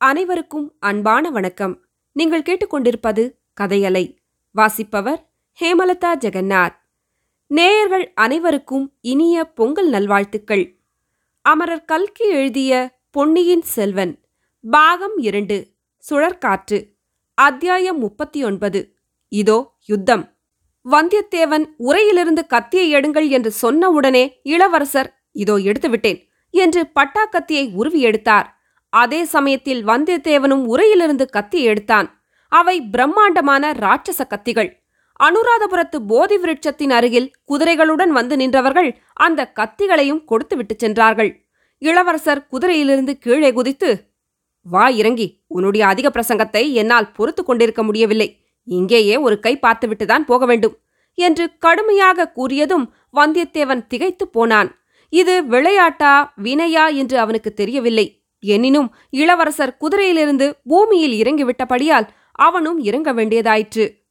அனைவருக்கும் அன்பான வணக்கம். நீங்கள் கேட்டுக்கொண்டிருப்பது கதையலை. வாசிப்பவர் ஹேமலதா ஜெகநாத் நேயர்கள் அனைவருக்கும் இனிய பொங்கல் நல்வாழ்த்துக்கள். அமரர் கல்கி எழுதிய பொன்னியின் செல்வன் பாகம் இரண்டு சுழற்காற்று அத்தியாயம் முப்பத்தி ஒன்பது இதோ யுத்தம். வந்தியத்தேவன் உரையிலிருந்து கத்தியை எடுங்கள் என்று சொன்னவுடனே இளவரசர் இதோ எடுத்துவிட்டேன் என்று பட்டாக்கத்தியை உருவி எடுத்தார். அதே சமயத்தில் வந்தியத்தேவனும் உரையிலிருந்து கத்தி எடுத்தான். அவை பிரம்மாண்டமான ராட்சச கத்திகள். அனுராதபுரத்து போதி விருட்சத்தின் அருகில் குதிரைகளுடன் வந்து நின்றவர்கள் அந்த கத்திகளையும் கொடுத்துவிட்டு சென்றார்கள். இளவரசர் குதிரையிலிருந்து கீழே குதித்து வா இறங்கி. உன்னுடைய அதிக பிரசங்கத்தை என்னால் பொறுத்து கொண்டிருக்க முடியவில்லை. இங்கேயே ஒரு கை பார்த்துவிட்டுதான் போக வேண்டும் என்று கடுமையாக கூறியதும் வந்தியத்தேவன் திகைத்துப் போனான். இது விளையாட்டா வினையா? என்று அவனுக்கு தெரியவில்லை. எனினும் இளவரசர் குதிரையிலிருந்து பூமியில் இறங்கிவிட்டபடியால் அவனும் இறங்க வேண்டியதாயிற்று.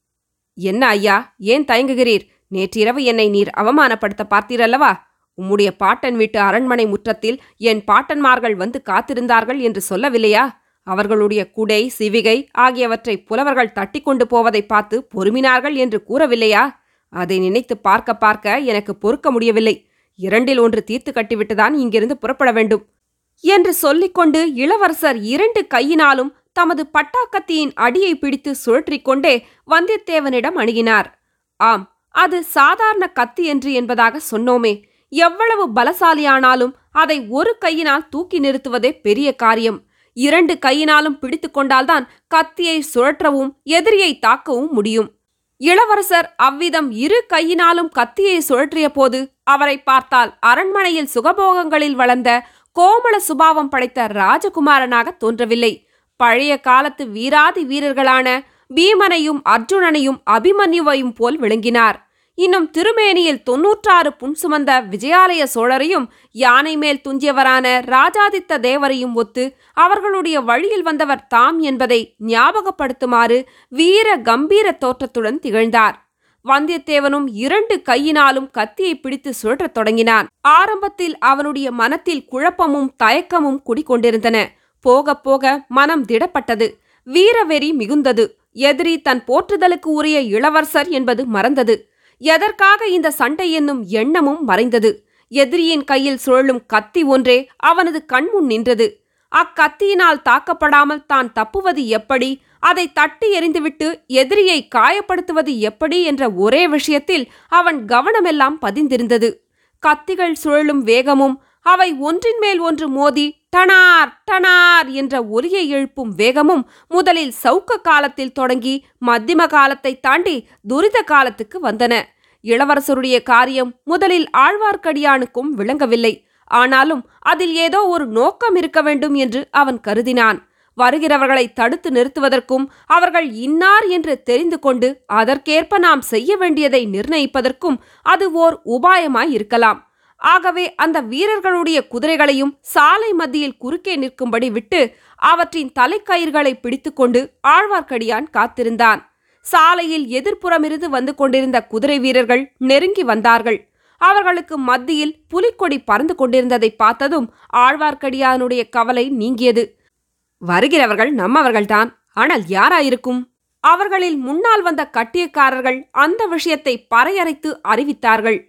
என்ன ஐயா ஏன் தயங்குகிறீர்? நேற்றிரவு என்னை நீர் அவமானப்படுத்த பார்த்தீரல்லவா? உம்முடைய பாட்டன் வீட்டு அரண்மனை முற்றத்தில் என் பாட்டன்மார்கள் வந்து காத்திருந்தார்கள் என்று சொல்லவில்லையா? அவர்களுடைய குடை சிவிகை ஆகியவற்றை புலவர்கள் தட்டி கொண்டு போவதை பார்த்து பொறுமினார்கள் என்று கூறவில்லையா? அதை நினைத்து பார்க்க பார்க்க எனக்கு பொறுக்க முடியவில்லை. இரண்டில் ஒன்று தீர்த்து கட்டிவிட்டுதான் இங்கிருந்து புறப்பட வேண்டும். என்று சொல்லிக்கொண்டு இளவரசர் இரண்டு கையினாலும் தமது பட்டாக்கத்தியின் அடியை பிடித்து சுழற்றிக்கொண்டே வந்தியத்தேவனிடம் அணுகினார். ஆம் அது சாதாரண கத்தி என்று என்பதாக சொன்னோமே எவ்வளவு பலசாலியானாலும் அதை ஒரு கையினால் தூக்கி நிறுத்துவதே பெரிய காரியம். இரண்டு கையினாலும் பிடித்து கொண்டால்தான் கத்தியை சுழற்றவும் எதிரியை தாக்கவும் முடியும் இளவரசர் அவ்விதம் இரு கையினாலும் கத்தியை சுழற்றிய போது அவரை பார்த்தால் அரண்மனையில் சுகபோகங்களில் வளர்ந்த கோமள சுபாவம் படைத்த ராஜகுமாரனாக தோன்றவில்லை. பழைய காலத்து வீராதி வீரர்களான பீமனையும் அர்ஜுனனையும் அபிமன்யுவையும் போல் விளங்கினார். இன்னும் திருமேனியில் தொன்னூற்றாறு புன் சுமந்த விஜயாலய சோழரையும் யானை மேல் துஞ்சியவரான ராஜாதித்த தேவரையும் ஒத்து அவர்களுடைய வழியில் வந்தவர் தாம் என்பதை ஞாபகப்படுத்துமாறு வீர கம்பீர தோற்றத்துடன் திகழ்ந்தார். வந்தியத்தேவனும் இரண்டு கையினாலும் கத்தியை பிடித்து சுழற்றத் தொடங்கினான். ஆரம்பத்தில் அவனுடைய மனத்தில் குழப்பமும் தயக்கமும் குடிகொண்டிருந்தன. போகப் போக மனம் திடப்பட்டது. வீரவெறி மிகுந்தது. எதிரி தன் போற்றுதலுக்கு உரிய இளவரசர் என்பது மறந்தது. எதற்காக இந்த சண்டை என்னும் எண்ணமும் மறைந்தது. எதிரியின் கையில் சுழலும் கத்தி ஒன்றே அவனது கண்முன் நின்றது. அக்கத்தியினால் தாக்கப்படாமல் தான் தப்புவது எப்படி? அதை தட்டி எறிந்துவிட்டு எதிரியை காயப்படுத்துவது எப்படி என்ற ஒரே விஷயத்தில் அவன் கவனமெல்லாம் பதிந்திருந்தது. கத்திகள் சுழலும் வேகமும் அவை ஒன்றின் மேல் ஒன்று மோதி டனார் டனார் என்ற ஒலியை எழுப்பும் வேகமும் முதலில் சவுக்க காலத்தில் தொடங்கி மத்திம காலத்தை தாண்டி துரித காலத்துக்கு வந்தன. இளவரசருடைய காரியம் முதலில் ஆழ்வார்க்கடியானுக்கும் விளங்கவில்லை. ஆனாலும் அதில் ஏதோ ஒரு நோக்கம் இருக்க வேண்டும் என்று அவன் கருதினான். வருகிறவர்களை தடுத்து நிறுத்துவதற்கும் அவர்கள் இன்னார் என்று தெரிந்து கொண்டு அதற்கேற்ப நாம் செய்ய வேண்டியதை நிர்ணயிப்பதற்கும் அது ஓர் உபாயமாய் இருக்கலாம். ஆகவே அந்த வீரர்களுடைய குதிரைகளையும் சாலை மத்தியில் குறுக்கே நிற்கும்படி விட்டு அவற்றின் தலைக்கயிர்களை பிடித்துக்கொண்டு ஆழ்வார்க்கடியான் காத்திருந்தான். சாலையில் எதிர்ப்புறமிருந்து வந்து கொண்டிருந்த குதிரை வீரர்கள் நெருங்கி வந்தார்கள். அவர்களுக்கு மத்தியில் புலிக்கொடி பறந்து கொண்டிருந்ததை பார்த்ததும் ஆழ்வார்க்கடியானுடைய கவலை நீங்கியது. வருகிறவர்கள் நம்மவர்கள்தான். ஆனால் யாராயிருக்கும்? அவர்களில் முன்னால் வந்த கட்டியக்காரர்கள் அந்த விஷயத்தை பறையறைத்து அறிவித்தார்கள்.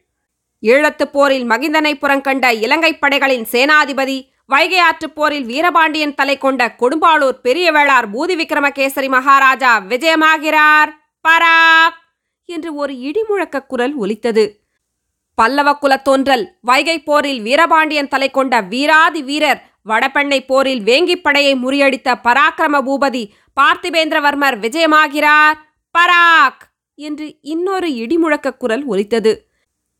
ஈழத்துப் போரில் மகிந்தனை புறங்கண்ட இலங்கைப் படைகளின் சேனாதிபதி வைகை ஆற்றுப் போரில் வீரபாண்டியன் தலை கொண்ட கொடும்பாளூர் பெரிய வேளார் பூதி விக்ரமகேசரி மகாராஜா விஜயமாகிறார். பராக்! என்று ஒரு இடிமுழக்க குரல் ஒலித்தது. பல்லவ குலத்தோன்றல் வைகை போரில் வீரபாண்டியன் தலை கொண்ட வீராதி வீரர் வடபெண்ணை போரில் வேங்கிப் படையை முறியடித்த பராக்கிரம பூபதி பார்த்திபேந்திரவர்மர் விஜயமாகிறார். பராக்! என்று இன்னொரு இடிமுழக்க குரல் ஒலித்தது.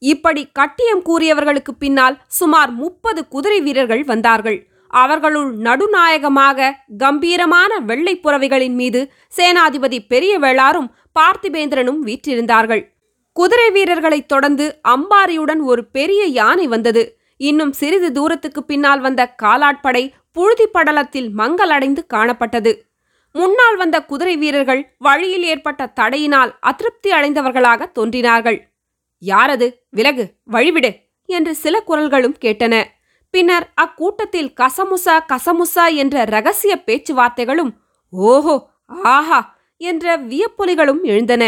இப்படி கட்டியம் கூறியவர்களுக்கு பின்னால் சுமார் முப்பது குதிரை வீரர்கள் வந்தார்கள். அவர்களுள் நடுநாயகமாக கம்பீரமான வெள்ளை புறவிகளின் மீது சேனாதிபதி பெரிய வேளாரும் பார்த்திபேந்திரனும் வீற்றிருந்தார்கள். குதிரை வீரர்களைத் தொடர்ந்து அம்பாரியுடன் ஒரு பெரிய யானை வந்தது. இன்னும் சிறிது தூரத்துக்கு பின்னால் வந்த காலாட்படை புழுதி படலத்தில் மங்கலடைந்து காணப்பட்டது. முன்னால் வந்த குதிரை வீரர்கள் வழியில் ஏற்பட்ட தடையினால் அதிருப்தி அடைந்தவர்களாக தோன்றினார்கள். யாரது? விலகு வழிவிடு என்று சில குரல்களும் கேட்டன. பின்னர் அக்கூட்டத்தில் கசமுசா கசமுசா என்ற ரகசிய பேச்சுவார்த்தைகளும் ஓஹோ ஆஹா என்ற வியப்பொலிகளும் எழுந்தன.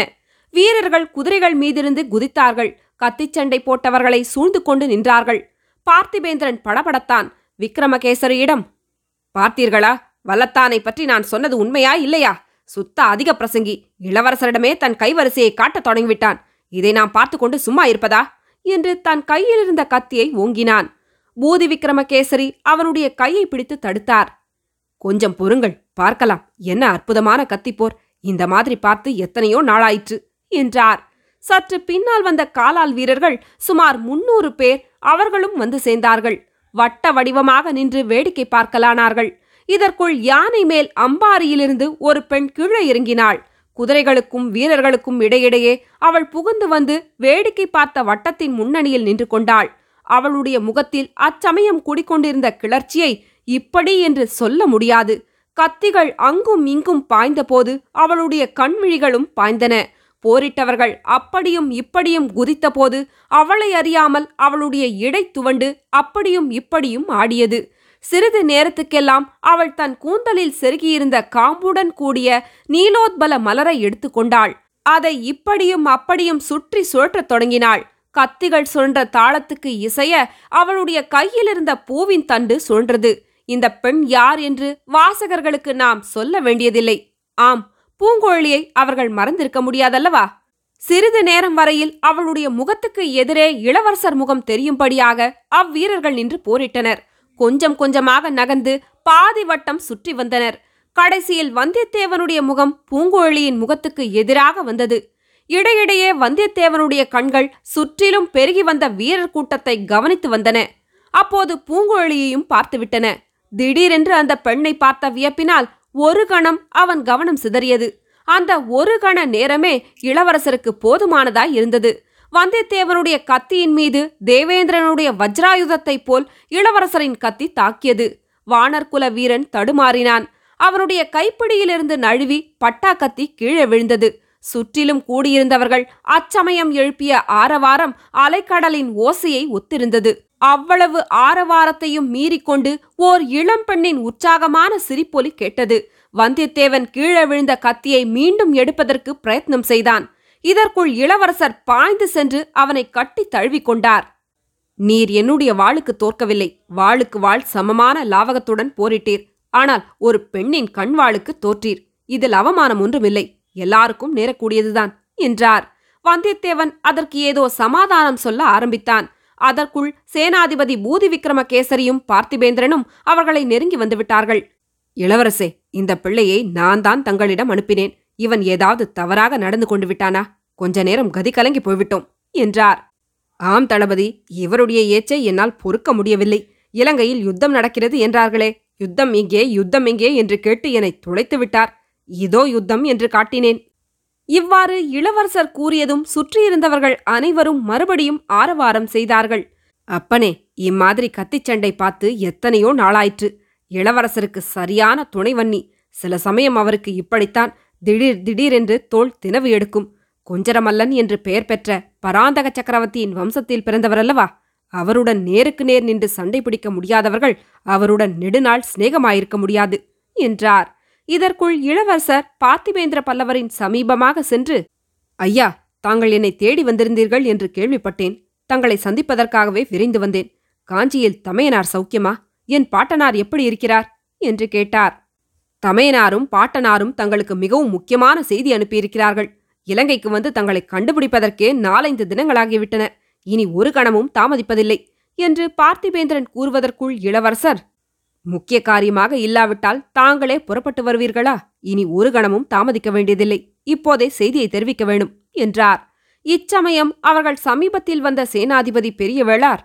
வீரர்கள் குதிரைகள் மீதிருந்து குதித்தார்கள். கத்திச்சண்டை போட்டவர்களை சூழ்ந்து கொண்டு நின்றார்கள். பார்த்திபேந்திரன் படபடத்தான். விக்ரமகேசரியிடம் பார்த்தீர்களா? வல்லத்தானை பற்றி நான் சொன்னது உண்மையா இல்லையா? சுத்த அதிக பிரசங்கி. இளவரசரிடமே தன் கைவரிசையை காட்டத் தொடங்கிவிட்டான். இதை நாம் பார்த்து கொண்டு சும்மா இருப்பதா? என்று தன் கையில் இருந்த கத்தியை ஓங்கினான். பூதி விக்ரமகேசரி அவனுடைய கையை பிடித்து தடுத்தார். கொஞ்சம் பொறுங்கள். பார்க்கலாம். என்ன அற்புதமான கத்திப்போர். இந்த மாதிரி பார்த்து எத்தனையோ நாளாயிற்று. என்றார். சற்று பின்னால் வந்த காலால் வீரர்கள் சுமார் முன்னூறு பேர் அவர்களும் வந்து சேர்ந்தார்கள். வட்ட வடிவமாக நின்று வேடிக்கை பார்க்கலானார்கள். இதற்குள் யானை மேல் அம்பாரியிலிருந்து ஒரு பெண் கீழே இறங்கினாள். குதிரைகளுக்கும் வீரர்களுக்கும் இடையிடையே அவள் புகுந்து வந்து வேடிக்கை பார்த்த வட்டத்தின் முன்னணியில் நின்று கொண்டாள். அவளுடைய முகத்தில் அச்சமயம் குடிக்கொண்டிருந்த கிளர்ச்சியை இப்படி என்று சொல்ல முடியாது. கத்திகள் அங்கும் இங்கும் பாய்ந்தபோது அவளுடைய கண்விழிகளும் பாய்ந்தன. போரிட்டவர்கள் அப்படியும் இப்படியும் குதித்தபோது அவளை அறியாமல் அவளுடைய இடை துவண்டு அப்படியும் இப்படியும் ஆடியது. சிறிது நேரத்துக்கெல்லாம் அவள் தன் கூந்தலில் செருகியிருந்த காம்புடன் கூடிய நீலோத்பல மலரை எடுத்துக்கொண்டாள் அதை இப்படியும் அப்படியும் சுற்றி சுழற்றத் தொடங்கினாள். கத்திகள் சுழன்ற தாளத்துக்கு இசைய அவளுடைய கையிலிருந்த பூவின் தண்டு சுழன்றது. இந்த பெண் யார் என்று வாசகர்களுக்கு நாம் சொல்ல வேண்டியதில்லை. ஆம் பூங்கோழியை அவர்கள் மறந்திருக்க முடியாதல்லவா? சிறிது நேரம் வரையில் அவளுடைய முகத்துக்கு எதிரே இளவரசர் முகம் தெரியும்படியாக அவ்வீரர்கள் நின்று போரிட்டனர். கொஞ்சம் கொஞ்சமாக நகர்ந்து பாதி வட்டம் சுற்றி வந்தனர். கடைசியில் வந்தியத்தேவனுடைய முகம் பூங்கோழியின் முகத்துக்கு எதிராக வந்தது. இடையிடையே வந்தியத்தேவனுடைய கண்கள் சுற்றிலும் பெருகி வந்த வீரர் கூட்டத்தை கவனித்து வந்தன. அப்போது பூங்கோழியையும் பார்த்துவிட்டன. திடீரென்று அந்த பெண்ணை பார்த்த வியப்பினால் ஒரு கணம் அவன் கவனம் சிதறியது. அந்த ஒரு கண நேரமே இளவரசருக்கு போதுமானதாய் இருந்தது. வந்தியத்தேவனுடைய கத்தியின் மீது தேவேந்திரனுடைய வஜ்ராயுதத்தைப் போல் இளவரசரின் கத்தி தாக்கியது. வானர்குல வீரன் தடுமாறினான். அவனுடைய கைப்பிடியிலிருந்து நழுவி பட்டா கத்தி கீழே விழுந்தது. சுற்றிலும் கூடியிருந்தவர்கள் அச்சமயம் எழுப்பிய ஆரவாரம் அலைக்கடலின் ஓசையை ஒத்திருந்தது. அவ்வளவு ஆரவாரத்தையும் மீறிக்கொண்டு ஓர் இளம்பெண்ணின் உற்சாகமான சிரிப்பொலி கேட்டது. வந்தியத்தேவன் கீழே விழுந்த கத்தியை மீண்டும் எடுப்பதற்கு பிரயத்னம் செய்தான். இதற்குள் இளவரசர் பாய்ந்து சென்று அவனை கட்டி தழுவிக்கொண்டார். நீர் என்னுடைய வாளுக்கு தோற்கவில்லை. வாளுக்கு வாள் சமமான லாவகத்துடன் போரிட்டீர். ஆனால் ஒரு பெண்ணின் கண்வாளுக்கு தோற்றீர். இதில் அவமானம் ஒன்றுமில்லை. எல்லாருக்கும் நேரக்கூடியதுதான் என்றார். வந்தியத்தேவன் அதற்கு ஏதோ சமாதானம் சொல்ல ஆரம்பித்தான். அதற்குள் சேனாதிபதி பூதி விக்ரமகேசரியும் பார்த்திபேந்திரனும் அவர்களை நெருங்கி வந்துவிட்டார்கள். இளவரசே இந்த பிள்ளையை நான் தான் தங்களிடம் அனுப்பினேன். இவன் ஏதாவது தவறாக நடந்து கொண்டு விட்டானா? கொஞ்ச நேரம் கதி கலங்கி போய்விட்டோம் என்றார். ஆம் தளபதி இவருடைய ஏச்சை என்னால் பொறுக்க முடியவில்லை. இலங்கையில் யுத்தம் நடக்கிறது என்றார்களே. யுத்தம் இங்கே யுத்தம் இங்கே என்று கேட்டு என்னை துளைத்து விட்டார். இதோ யுத்தம் என்று காட்டினேன். இவ்வாறு இளவரசர் கூறியதும் சுற்றியிருந்தவர்கள் அனைவரும் மறுபடியும் ஆரவாரம் செய்தார்கள். அப்பனே இம்மாதிரி கத்திச்சண்டை பார்த்து எத்தனையோ நாளாயிற்று. இளவரசருக்கு சரியான துணைவன்னி சில சமயம் அவருக்கு இப்படித்தான் திடீர் திடீரென்று தோல் தினவு எடுக்கும். கொஞ்சரமல்லன் என்று பெயர் பெற்ற பராந்தக சக்கரவர்த்தியின் வம்சத்தில் பிறந்தவரல்லவா? அவருடன் நேருக்கு நேர் நின்று சண்டை பிடிக்க முடியாதவர்கள் அவருடன் நெடுநாள் சிநேகமாயிருக்க முடியாது என்றார். இதற்குள் இளவரசர் பார்த்திபேந்திர பல்லவரின் சமீபமாக சென்று ஐயா தாங்கள் என்னை தேடி வந்திருந்தீர்கள் என்று கேள்விப்பட்டேன். தங்களை சந்திப்பதற்காகவே விரைந்து வந்தேன். காஞ்சியில் தமையனார் சௌக்கியமா? என் பாட்டனார் எப்படி இருக்கிறார்? என்று கேட்டார். தமையனாரும் பாட்டனாரும் தங்களுக்கு மிகவும் முக்கியமான செய்தி அனுப்பியிருக்கிறார்கள். இலங்கைக்கு வந்து தங்களை கண்டுபிடிப்பதற்கே நாலைந்து தினங்களாகிவிட்டன. இனி ஒரு கணமும் தாமதிப்பதில்லை என்று பார்த்திபேந்திரன் கூறுவதற்குள் இளவரசர் முக்கிய காரியமாக இல்லாவிட்டால் தாங்களே புறப்பட்டு வருவீர்களா? இனி ஒரு கணமும் தாமதிக்க வேண்டியதில்லை. இப்போதே செய்தியை தெரிவிக்க வேண்டும் என்றார். இச்சமயம் அவர்கள் சமீபத்தில் வந்த சேனாதிபதி பெரிய வேளார்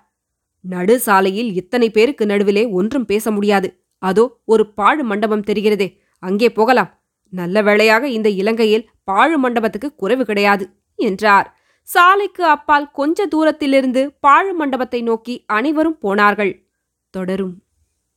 நடு சாலையில் இத்தனை பேருக்கு நடுவிலே ஒன்றும் பேச முடியாது. அதோ ஒரு பாழு மண்டபம் தெரிகிறதே. அங்கே போகலாம். நல்ல வேளையாக இந்த இலங்கையில் பாழு மண்டபத்துக்கு குறைவு கிடையாது என்றார். சாலைக்கு அப்பால் கொஞ்ச தூரத்திலிருந்து பாழு மண்டபத்தை நோக்கி அனைவரும் போனார்கள். தொடரும்.